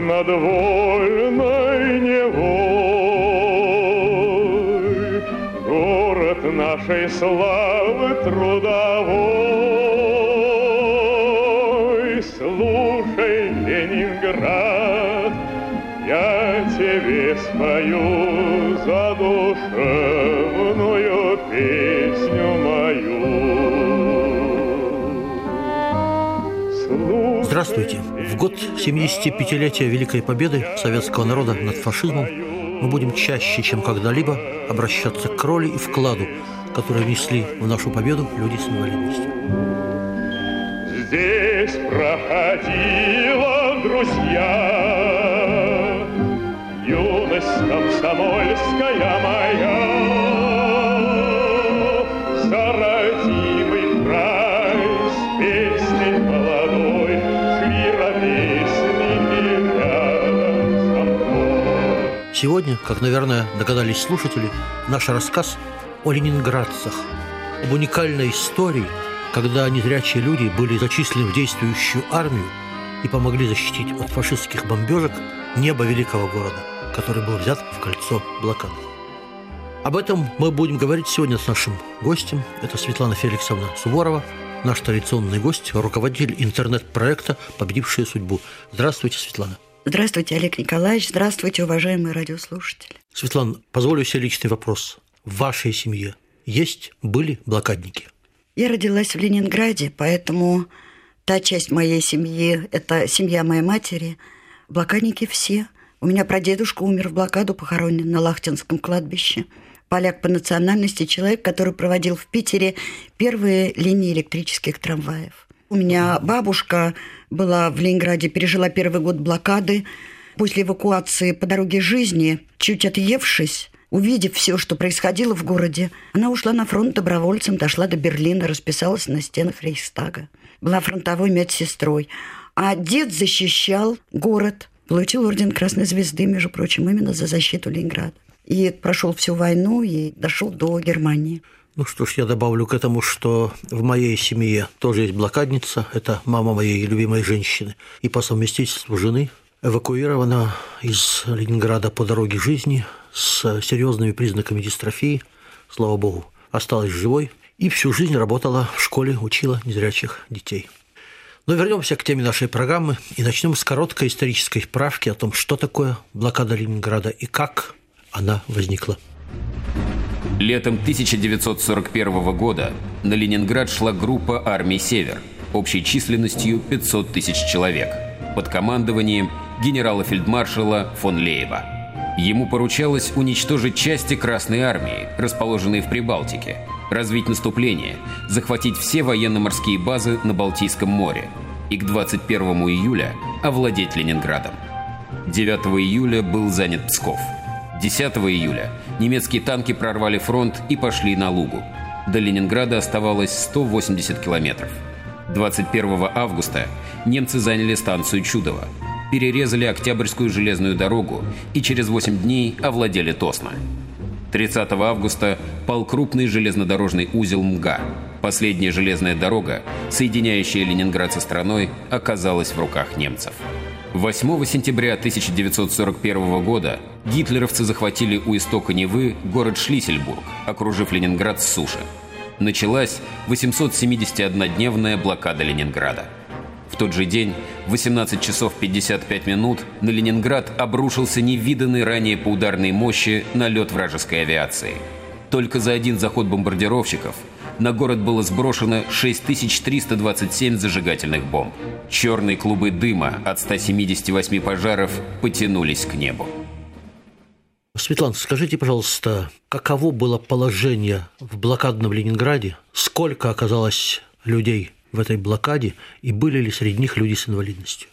Над вольной Невой, Город нашей славы трудовой. Слушай, Ленинград, я тебе спою задушевную песню Здравствуйте. В год 75-летия Великой Победы советского народа над фашизмом мы будем чаще, чем когда-либо, обращаться к роли и вкладу, которые внесли в нашу победу люди с инвалидностью. Здесь проходила, друзья, Юность комсомольская моя. Сегодня, как, наверное, догадались слушатели, наш рассказ о ленинградцах, об уникальной истории, когда незрячие люди были зачислены в действующую армию и помогли защитить от фашистских бомбежек небо великого города, который был взят в кольцо блокады. Об этом мы будем говорить сегодня с нашим гостем. Это Светлана Феликсовна Суворова, наш традиционный гость, руководитель интернет-проекта «Победившая судьбу». Здравствуйте, Светлана. Здравствуйте, Олег Николаевич. Здравствуйте, уважаемые радиослушатели. Светлана, позволю себе личный вопрос. В вашей семье есть, были блокадники? Я родилась в Ленинграде, поэтому та часть моей семьи, это семья моей матери, блокадники все. У меня прадедушка умер в блокаду, похоронен на Лахтинском кладбище. Поляк по национальности, человек, который проводил в Питере первые линии электрических трамваев. У меня бабушка была в Ленинграде, пережила первый год блокады. После эвакуации по дороге жизни, чуть отъевшись, увидев все, что происходило в городе, она ушла на фронт добровольцем, дошла до Берлина, расписалась на стенах Рейхстага. Была фронтовой медсестрой. А дед защищал город, получил орден Красной Звезды, между прочим, именно за защиту Ленинграда. И прошел всю войну и дошел до Германии. Ну что ж, я добавлю к этому, что в моей семье тоже есть блокадница. Это мама моей любимой женщины. И по совместительству жены эвакуирована из Ленинграда по дороге жизни с серьезными признаками дистрофии. Слава богу, осталась живой. И всю жизнь работала в школе, учила незрячих детей. Но вернемся к теме нашей программы и начнем с короткой исторической справки о том, что такое блокада Ленинграда и как она возникла. Летом 1941 года на Ленинград шла группа армий «Север» общей численностью 500 тысяч человек под командованием генерала-фельдмаршала фон Лейба. Ему поручалось уничтожить части Красной армии, расположенные в Прибалтике, развить наступление, захватить все военно-морские базы на Балтийском море и к 21 июля овладеть Ленинградом. 9 июля был занят Псков. 10 июля немецкие танки прорвали фронт и пошли на Лугу. До Ленинграда оставалось 180 километров. 21 августа немцы заняли станцию Чудово, перерезали Октябрьскую железную дорогу и через 8 дней овладели Тосно. 30 августа пал крупный железнодорожный узел МГА. Последняя железная дорога, соединяющая Ленинград со страной, оказалась в руках немцев. 8 сентября 1941 года гитлеровцы захватили у истока Невы город Шлиссельбург, окружив Ленинград с суши. Началась 871-дневная блокада Ленинграда. В тот же день, в 18 часов 55 минут, на Ленинград обрушился невиданный ранее по ударной мощи налет вражеской авиации. Только за один заход бомбардировщиков на город было сброшено 6327 зажигательных бомб. Черные клубы дыма от 178 пожаров потянулись к небу. Светлана, скажите, пожалуйста, каково было положение в блокадном Ленинграде? Сколько оказалось людей в этой блокаде? И были ли среди них люди с инвалидностью?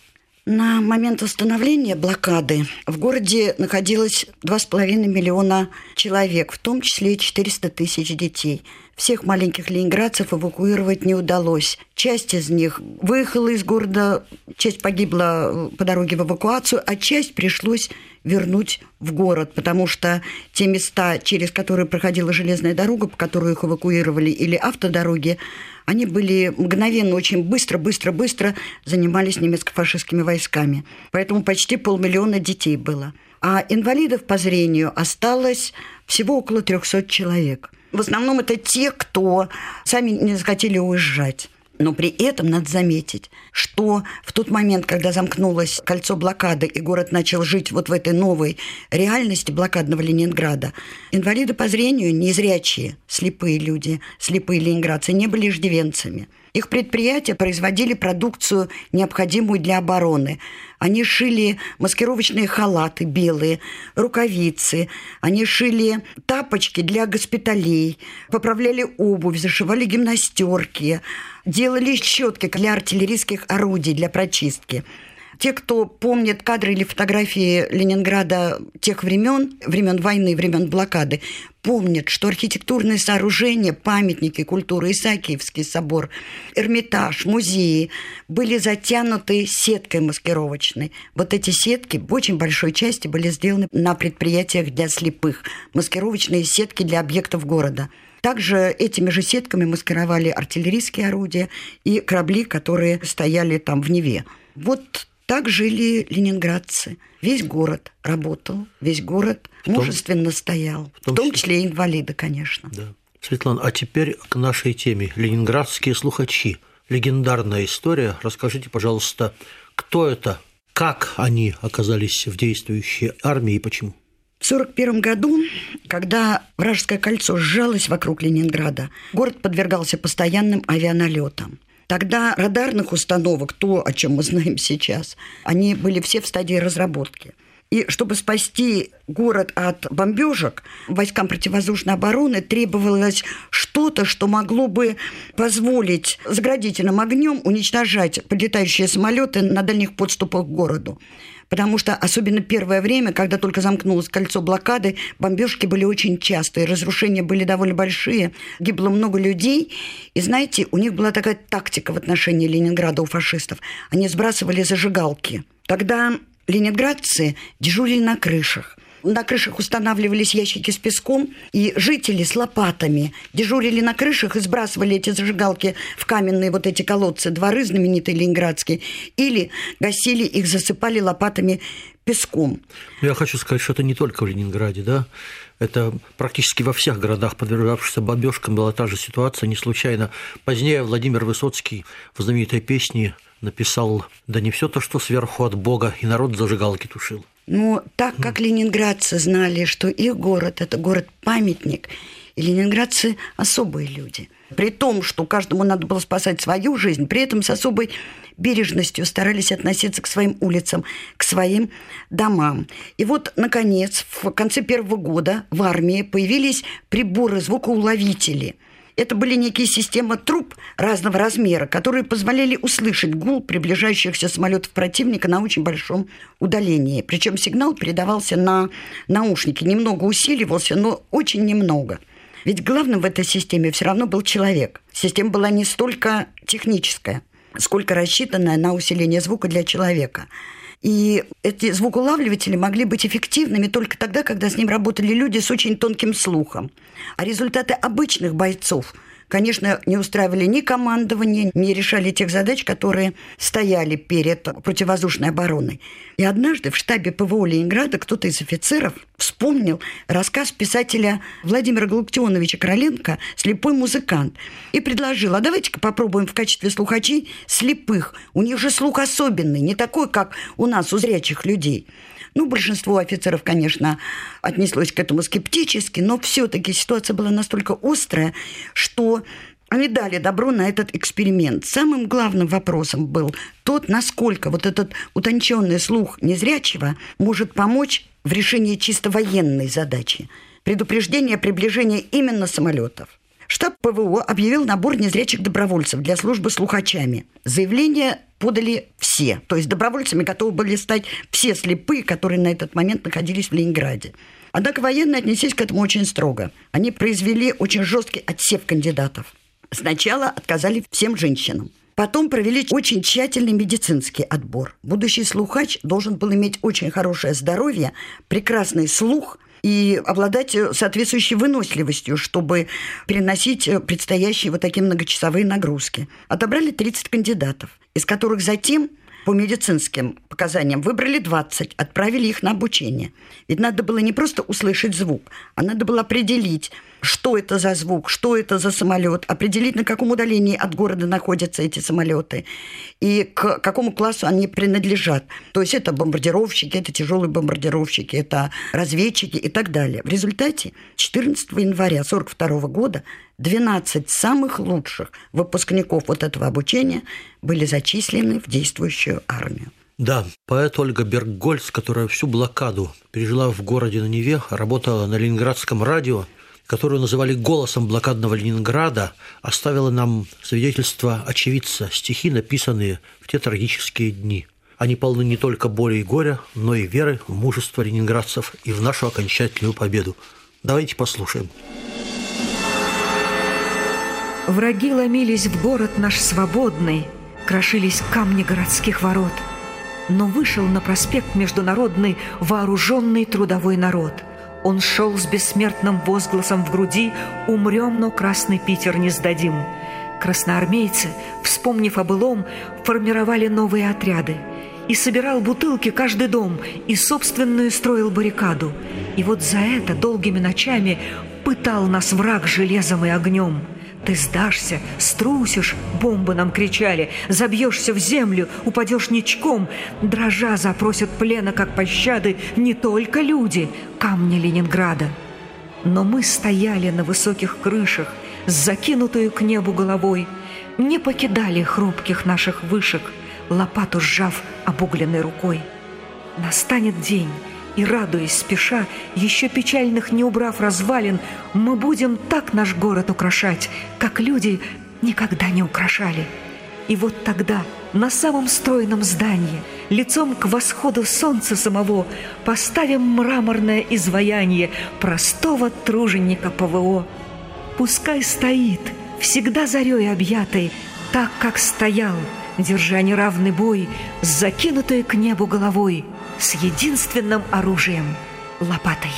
На момент установления блокады в городе находилось 2,5 миллиона человек, в том числе 400 тысяч детей. Всех маленьких ленинградцев эвакуировать не удалось. Часть из них выехала из города, часть погибла по дороге в эвакуацию, а часть пришлось вернуть в город, потому что те места, через которые проходила железная дорога, по которой их эвакуировали, или автодороги, они были мгновенно, очень быстро, быстро, быстро занимались немецко-фашистскими войсками. Поэтому почти полмиллиона детей было. А инвалидов по зрению осталось всего около 300 человек. В основном это те, кто сами не захотели уезжать. Но при этом надо заметить, что в тот момент, когда замкнулось кольцо блокады и город начал жить вот в этой новой реальности блокадного Ленинграда, инвалиды по зрению, незрячие, слепые люди, слепые ленинградцы, не были иждивенцами. Их предприятия производили продукцию, необходимую для обороны. Они шили маскировочные халаты белые, рукавицы, они шили тапочки для госпиталей, поправляли обувь, зашивали гимнастерки, делали щетки для артиллерийских орудий, для прочистки. Те, кто помнит кадры или фотографии Ленинграда тех времен, времен войны, времен блокады, помнят, что архитектурные сооружения, памятники культуры, Исаакиевский собор, Эрмитаж, музеи были затянуты сеткой маскировочной. Вот эти сетки в очень большой части были сделаны на предприятиях для слепых. Маскировочные сетки для объектов города. Также этими же сетками маскировали артиллерийские орудия и корабли, которые стояли там в Неве. Вот так жили ленинградцы. Весь город работал, весь город том, мужественно стоял. В том, в том числе и инвалиды, конечно. Да. Светлана, а теперь к нашей теме. Ленинградские слухачи. Легендарная история. Расскажите, пожалуйста, кто это, как они оказались в действующей армии и почему? В 1941 году, когда вражеское кольцо сжалось вокруг Ленинграда, город подвергался постоянным авианалетам. Тогда радарных установок, то, о чем мы знаем сейчас, они были все в стадии разработки. И чтобы спасти город от бомбежек, войскам противовоздушной обороны требовалось что-то, что могло бы позволить заградительным огнем уничтожать подлетающие самолеты на дальних подступах к городу потому что особенно первое время, когда только замкнулось кольцо блокады, бомбежки были очень частые, разрушения были довольно большие, гибло много людей. И знаете, у них была такая тактика в отношении Ленинграда у фашистов. Они сбрасывали зажигалки. Тогда ленинградцы дежурили на крышах – на крышах устанавливались ящики с песком, и жители с лопатами дежурили на крышах и сбрасывали эти зажигалки в каменные вот эти колодцы, дворы знаменитые ленинградские, или гасили их, засыпали лопатами песком. Я хочу сказать, что это не только в Ленинграде, да? Это практически во всех городах, подвергавшихся бомбежкам, была та же ситуация, не случайно. Позднее Владимир Высоцкий в знаменитой песне написал «Да не все то, что сверху от Бога, и народ зажигалки тушил». Но так как ленинградцы знали, что их город – это город-памятник, и ленинградцы – особые люди. При том, что каждому надо было спасать свою жизнь, при этом с особой бережностью старались относиться к своим улицам, к своим домам. И вот, наконец, в конце первого года в армии появились приборы, звукоуловители – это были некие системы труб разного размера, которые позволяли услышать гул приближающихся самолетов противника на очень большом удалении. Причем сигнал передавался на наушники, немного усиливался, но очень немного. Ведь главным в этой системе все равно был человек. Система была не столько техническая, сколько рассчитанная на усиление звука для человека. И эти звукоулавливатели могли быть эффективными только тогда, когда с ним работали люди с очень тонким слухом. А результаты обычных бойцов – конечно, не устраивали ни командование, не решали тех задач, которые стояли перед противовоздушной обороной. И однажды в штабе ПВО Ленинграда кто-то из офицеров вспомнил рассказ писателя Владимира Галактионовича Короленко «Слепой музыкант» и предложил, а давайте-ка попробуем в качестве слухачей слепых. У них же слух особенный, не такой, как у нас, у зрячих людей. Ну, большинство офицеров, конечно, отнеслось к этому скептически, но все-таки ситуация была настолько острая, что они дали добро на этот эксперимент. Самым главным вопросом был тот, насколько вот этот утонченный слух незрячего может помочь в решении чисто военной задачи. Предупреждение приближения именно самолетов. Штаб ПВО объявил набор незрячих добровольцев для службы слухачами. Заявление подали все. То есть добровольцами готовы были стать все слепые, которые на этот момент находились в Ленинграде. Однако военные отнеслись к этому очень строго. Они произвели очень жесткий отсев кандидатов. Сначала отказали всем женщинам. Потом провели очень тщательный медицинский отбор. Будущий слухач должен был иметь очень хорошее здоровье, прекрасный слух и обладать соответствующей выносливостью, чтобы переносить предстоящие вот такие многочасовые нагрузки. Отобрали 30 кандидатов, из которых затем по медицинским показаниям выбрали 20, отправили их на обучение. Ведь надо было не просто услышать звук, а надо было определить, что это за звук, что это за самолет, определить, на каком удалении от города находятся эти самолеты и к какому классу они принадлежат. То есть это бомбардировщики, это тяжелые бомбардировщики, это разведчики и так далее. В результате 14 января 1942 года 12 самых лучших выпускников вот этого обучения были зачислены в действующую армию. Да, поэт Ольга Берггольц, которая всю блокаду пережила в городе на Неве, работала на ленинградском радио, которую называли голосом блокадного Ленинграда, оставила нам свидетельство очевидца, стихи, написанные в те трагические дни. Они полны не только боли и горя, но и веры в мужество ленинградцев и в нашу окончательную победу. Давайте послушаем. Враги ломились в город наш свободный, Крошились камни городских ворот. Но вышел на проспект международный Вооруженный трудовой народ. Он шел с бессмертным возгласом в груди «Умрем, но Красный Питер не сдадим». Красноармейцы, вспомнив о былом, формировали новые отряды. И собирал бутылки каждый дом, и собственную строил баррикаду. И вот за это долгими ночами пытал нас враг железом и огнем – ты сдашься, струсишь, бомбы нам кричали, забьешься в землю, упадешь ничком, дрожа запросят плена, как пощады, не только люди, камни Ленинграда. Но мы стояли на высоких крышах, с закинутую к небу головой, не покидали хрупких наших вышек, лопату сжав обугленной рукой. Настанет день, и, радуясь спеша, еще печальных не убрав развалин, мы будем так наш город украшать, как люди никогда не украшали. И вот тогда на самом стройном здании, лицом к восходу солнца самого, поставим мраморное изваяние простого труженика ПВО. Пускай стоит, всегда зарей объятый, так, как стоял, держа неравный бой, с закинутой к небу головой – с единственным оружием – лопатой.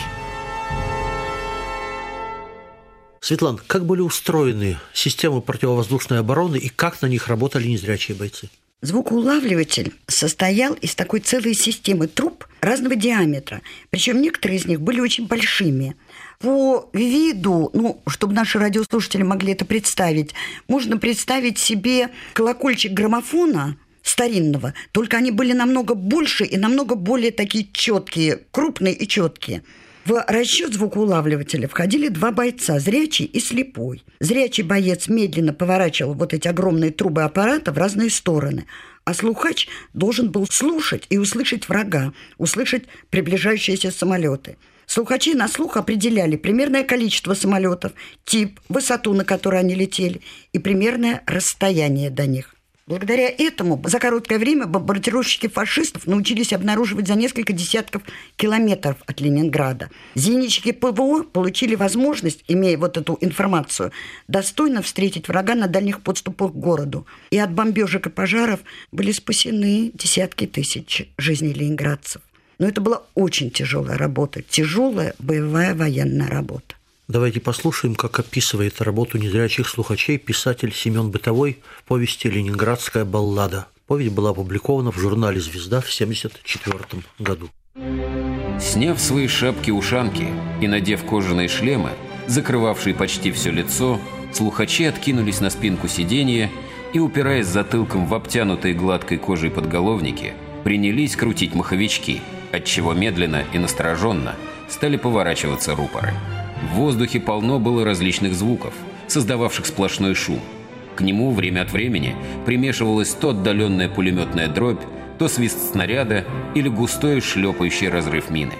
Светлан, как были устроены системы противовоздушной обороны и как на них работали незрячие бойцы? Звукоулавливатель состоял из такой целой системы труб разного диаметра. Причем некоторые из них были очень большими. По виду, ну, чтобы наши радиослушатели могли это представить, можно представить себе колокольчик граммофона – старинного, только они были намного больше и намного более такие четкие, крупные и четкие. В расчет звукоулавливателя входили два бойца, зрячий и слепой. Зрячий боец медленно поворачивал вот эти огромные трубы аппарата в разные стороны, а слухач должен был слушать и услышать врага, услышать приближающиеся самолеты. Слухачи на слух определяли примерное количество самолетов, тип, высоту, на которой они летели, и примерное расстояние до них. Благодаря этому за короткое время бомбардировщики фашистов научились обнаруживать за несколько десятков километров от Ленинграда. Зенитчики ПВО получили возможность, имея вот эту информацию, достойно встретить врага на дальних подступах к городу. И от бомбежек и пожаров были спасены десятки тысяч жизней ленинградцев. Но это была очень тяжелая работа, тяжелая боевая военная работа. Давайте послушаем, как описывает работу незрячих слухачей писатель Семен Бытовой в повести «Ленинградская баллада». Повесть была опубликована в журнале «Звезда» в 1974 году. Сняв свои шапки-ушанки и надев кожаные шлемы, закрывавшие почти все лицо, слухачи откинулись на спинку сиденья и, упираясь затылком в обтянутые гладкой кожей подголовники, принялись крутить маховички, отчего медленно и настороженно стали поворачиваться рупоры. В воздухе полно было различных звуков, создававших сплошной шум. К нему время от времени примешивалась то отдаленная пулеметная дробь, то свист снаряда или густой шлепающий разрыв мины.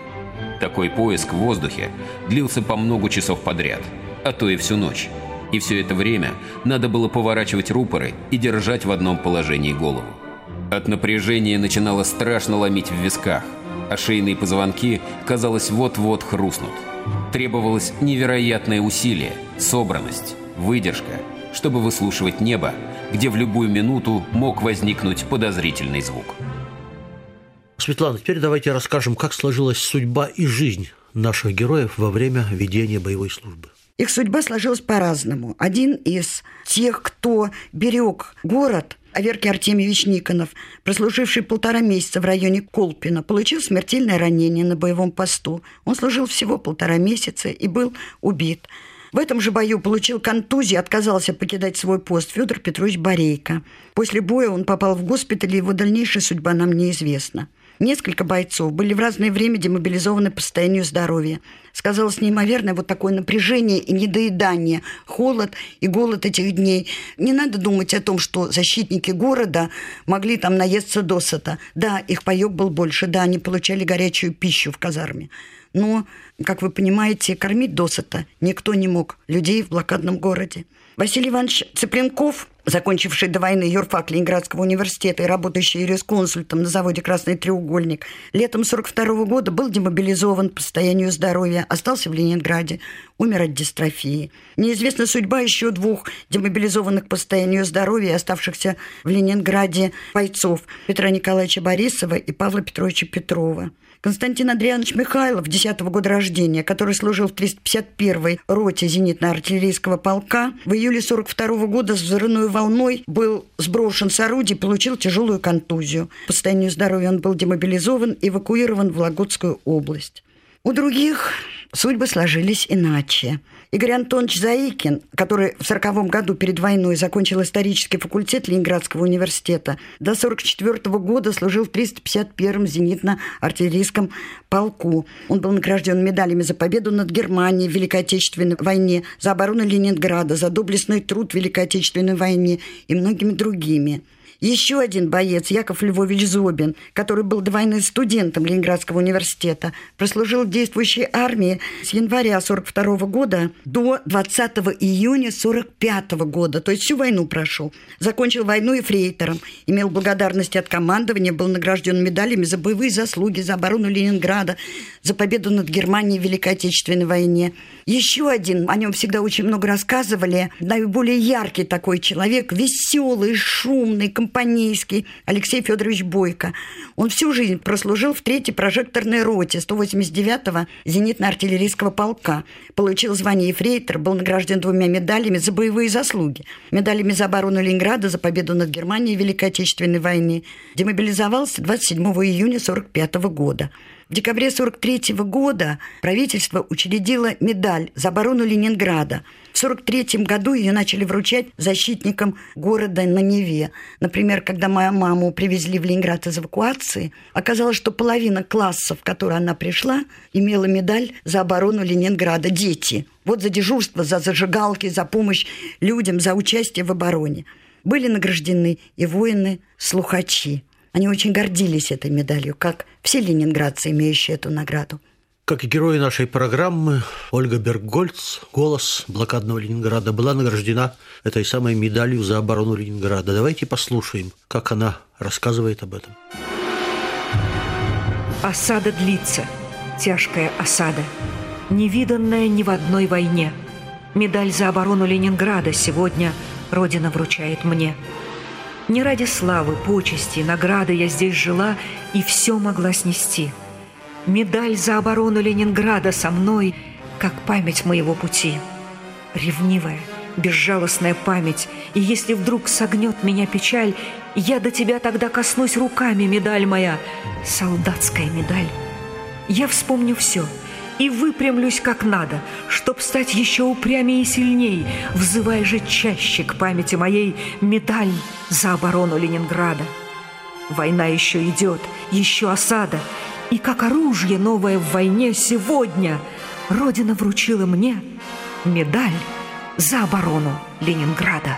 Такой поиск в воздухе длился по много часов подряд, а то и всю ночь. И все это время надо было поворачивать рупоры и держать в одном положении голову. От напряжения начинало страшно ломить в висках, а шейные позвонки, казалось, вот-вот хрустнут. Требовалось невероятное усилие, собранность, выдержка, чтобы выслушивать небо, где в любую минуту мог возникнуть подозрительный звук. Светлана, теперь давайте расскажем, как сложилась судьба и жизнь наших героев во время ведения боевой службы. Их судьба сложилась по-разному. Один из тех, кто берег город, Аверкий Артемьевич Никонов, прослуживший полтора месяца в районе Колпина, получил смертельное ранение на боевом посту. Он служил всего полтора месяца и был убит. В этом же бою получил контузию, отказался покидать свой пост Федор Петрович Борейко. После боя он попал в госпиталь, и его дальнейшая судьба нам неизвестна. Несколько бойцов были в разное время демобилизованы по состоянию здоровья. Сказалось неимоверное вот такое напряжение и недоедание, холод и голод этих дней. Не надо думать о том, что защитники города могли там наесться досыта. Да, их паёк был больше, да, они получали горячую пищу в казарме. Но, как вы понимаете, кормить досыта никто не мог людей в блокадном городе. Василий Иванович Цыпленков, закончивший до войны юрфак Ленинградского университета и работающий юрисконсультом на заводе «Красный треугольник», летом 42 года был демобилизован по состоянию здоровья, остался в Ленинграде, умер от дистрофии. Неизвестна судьба еще двух демобилизованных по состоянию здоровья, оставшихся в Ленинграде бойцов Петра Николаевича Борисова и Павла Петровича Петрова. Константин Андрианович Михайлов, 10 -го года рождения, который служил в 351-й роте зенитно-артиллерийского полка, в июле 42 -го года с взрывной волной был сброшен с орудий, получил тяжелую контузию. По состоянию здоровья он был демобилизован, эвакуирован в Лагутскую область. У других судьбы сложились иначе. Игорь Антонович Заикин, который в 1940 году перед войной закончил исторический факультет Ленинградского университета, до 1944 года служил в 351-м зенитно-артиллерийском полку. Он был награжден медалями за победу над Германией в Великой Отечественной войне, за оборону Ленинграда, за доблестный труд в Великой Отечественной войне и многими другими. Еще один боец, Яков Львович Зобин, который был до войны студентом Ленинградского университета, прослужил в действующей армии с января 42 года до 20 июня 45 года, то есть всю войну прошел. Закончил войну и фрейтором, имел благодарности от командования, был награжден медалями за боевые заслуги, за оборону Ленинграда, за победу над Германией в Великой Отечественной войне. Еще один, о нем всегда очень много рассказывали, наиболее яркий такой человек, веселый, шумный, компанейский, Алексей Федорович Бойко. Он всю жизнь прослужил в третьей прожекторной роте 189-го зенитно-артиллерийского полка. Получил звание ефрейтор, был награжден двумя медалями за боевые заслуги. Медалями за оборону Ленинграда, за победу над Германией в Великой Отечественной войне. Демобилизовался 27 июня 1945 года. В декабре 1943 года правительство учредило медаль за оборону Ленинграда. В 1943 году ее начали вручать защитникам города на Неве. Например, когда мою маму привезли в Ленинград из эвакуации, оказалось, что половина класса, в который она пришла, имела медаль за оборону Ленинграда. Дети. Вот за дежурство, за зажигалки, за помощь людям, за участие в обороне. Были награждены и воины-слухачи. Они очень гордились этой медалью, как все ленинградцы, имеющие эту награду. Как и герои нашей программы, Ольга Берггольц, голос блокадного Ленинграда, была награждена этой самой медалью за оборону Ленинграда. Давайте послушаем, как она рассказывает об этом. Осада длится, тяжкая осада, невиданная ни в одной войне. Медаль за оборону Ленинграда сегодня Родина вручает мне – не ради славы, почести, награды я здесь жила и все могла снести. Медаль за оборону Ленинграда со мной, как память моего пути. Ревнивая, безжалостная память, и если вдруг согнет меня печаль, я до тебя тогда коснусь руками, медаль моя, солдатская медаль. Я вспомню все — и выпрямлюсь как надо, чтоб стать еще упрямее и сильней, взывая же чаще к памяти моей медаль за оборону Ленинграда. Война еще идет, еще осада, и как оружие новое в войне сегодня Родина вручила мне медаль за оборону Ленинграда.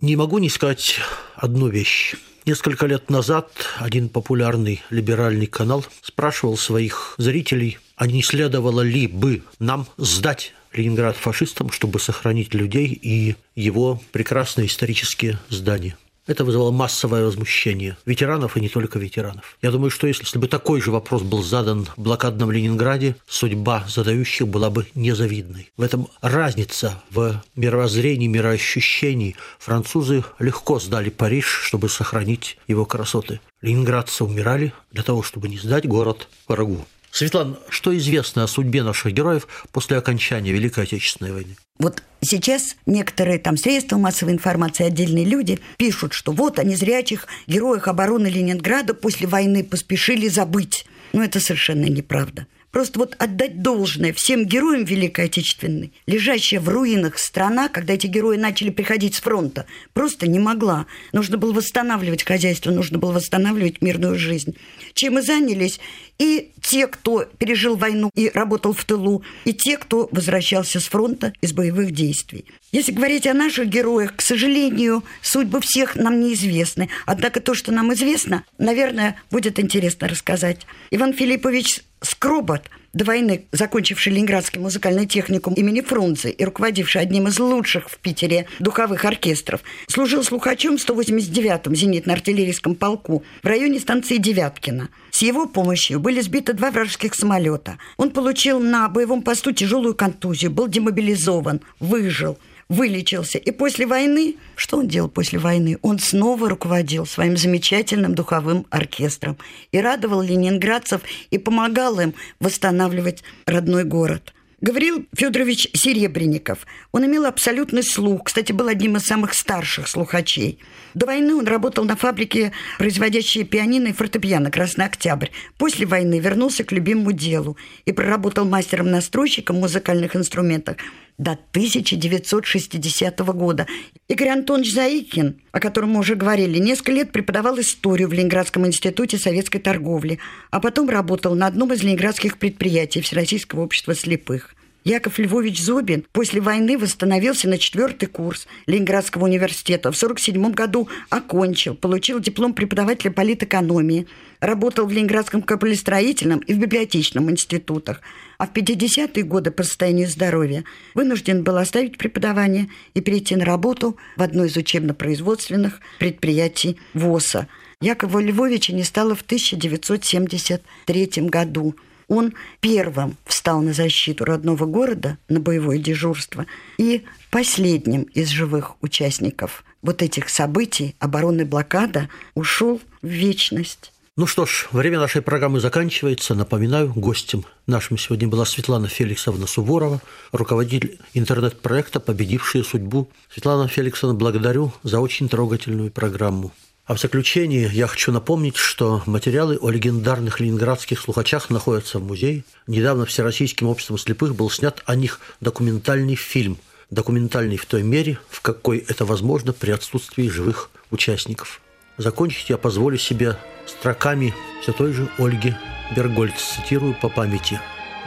Не могу не сказать одну вещь. Несколько лет назад один популярный либеральный канал спрашивал своих зрителей, а не следовало ли бы нам сдать Ленинград фашистам, чтобы сохранить людей и его прекрасные исторические здания. Это вызвало массовое возмущение ветеранов и не только ветеранов. Я думаю, что если бы такой же вопрос был задан в блокадном Ленинграде, судьба задающих была бы незавидной. В этом разница в мировоззрении, мироощущении. Французы легко сдали Париж, чтобы сохранить его красоты. Ленинградцы умирали для того, чтобы не сдать город врагу. Светлана, что известно о судьбе наших героев после окончания Великой Отечественной войны? Вот сейчас некоторые там средства массовой информации, отдельные люди пишут, что вот о незрячих героях обороны Ленинграда после войны поспешили забыть. Но это совершенно неправда. Просто вот отдать должное всем героям Великой Отечественной, лежащая в руинах страна, когда эти герои начали приходить с фронта, просто не могла. Нужно было восстанавливать хозяйство, нужно было восстанавливать мирную жизнь. Чем и занялись и те, кто пережил войну и работал в тылу, и те, кто возвращался с фронта из боевых действий. Если говорить о наших героях, к сожалению, судьбы всех нам неизвестны. Однако то, что нам известно, наверное, будет интересно рассказать. Иван Филиппович Скробот, до войны закончивший Ленинградский музыкальный техникум имени Фрунзе и руководивший одним из лучших в Питере духовых оркестров, служил слухачом в 189-м зенитно-артиллерийском полку в районе станции Девяткина. С его помощью были сбиты два вражеских самолета. Он получил на боевом посту тяжелую контузию, был демобилизован, выжил – вылечился. И после войны, что он делал после войны? Он снова руководил своим замечательным духовым оркестром и радовал ленинградцев и помогал им восстанавливать родной город. Гаврил Федорович Серебренников. Он имел абсолютный слух, кстати, был одним из самых старших слухачей. До войны он работал на фабрике, производящей пианино и фортепиано «Красный Октябрь». После войны вернулся к любимому делу и проработал мастером-настройщиком музыкальных инструментов до 1960 года. Игорь Антонович Заикин, о котором мы уже говорили, несколько лет преподавал историю в Ленинградском институте советской торговли, а потом работал на одном из ленинградских предприятий Всероссийского общества слепых. Яков Львович Зобин после войны восстановился на четвертый курс Ленинградского университета. В 1947 году окончил, получил диплом преподавателя политэкономии, работал в Ленинградском капелестроительном и в библиотечном институтах. А в 50-е годы по состоянию здоровья вынужден был оставить преподавание и перейти на работу в одно из учебно-производственных предприятий ВОСа. Якова Львовича не стало в 1973 году. Он первым встал на защиту родного города, на боевое дежурство, и последним из живых участников вот этих событий обороны блокада ушел в вечность. Ну что ж, время нашей программы заканчивается. Напоминаю, гостем нашим сегодня была Светлана Феликсовна Суворова, руководитель интернет-проекта «Победившие судьбу». Светлана Феликсовна, благодарю за очень трогательную программу. А в заключение я хочу напомнить, что материалы о легендарных ленинградских слухачах находятся в музее. Недавно Всероссийским обществом слепых был снят о них документальный фильм. Документальный в той мере, в какой это возможно при отсутствии живых участников. Закончить я позволю себе строками все той же Ольги Бергольц, цитирую по памяти.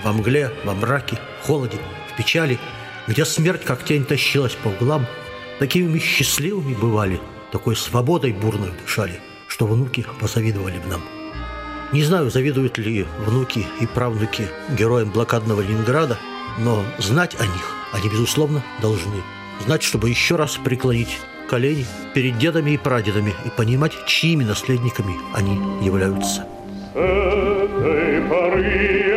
«Во мгле, во мраке, в холоде, в печали, где смерть как тень тащилась по углам, такими счастливыми бывали – такой свободой бурной дышали, что внуки позавидовали бы нам. Не знаю, завидуют ли внуки и правнуки героям блокадного Ленинграда, но знать о них они, безусловно, должны. Знать, чтобы еще раз преклонить колени перед дедами и прадедами и понимать, чьими наследниками они являются. С этой поры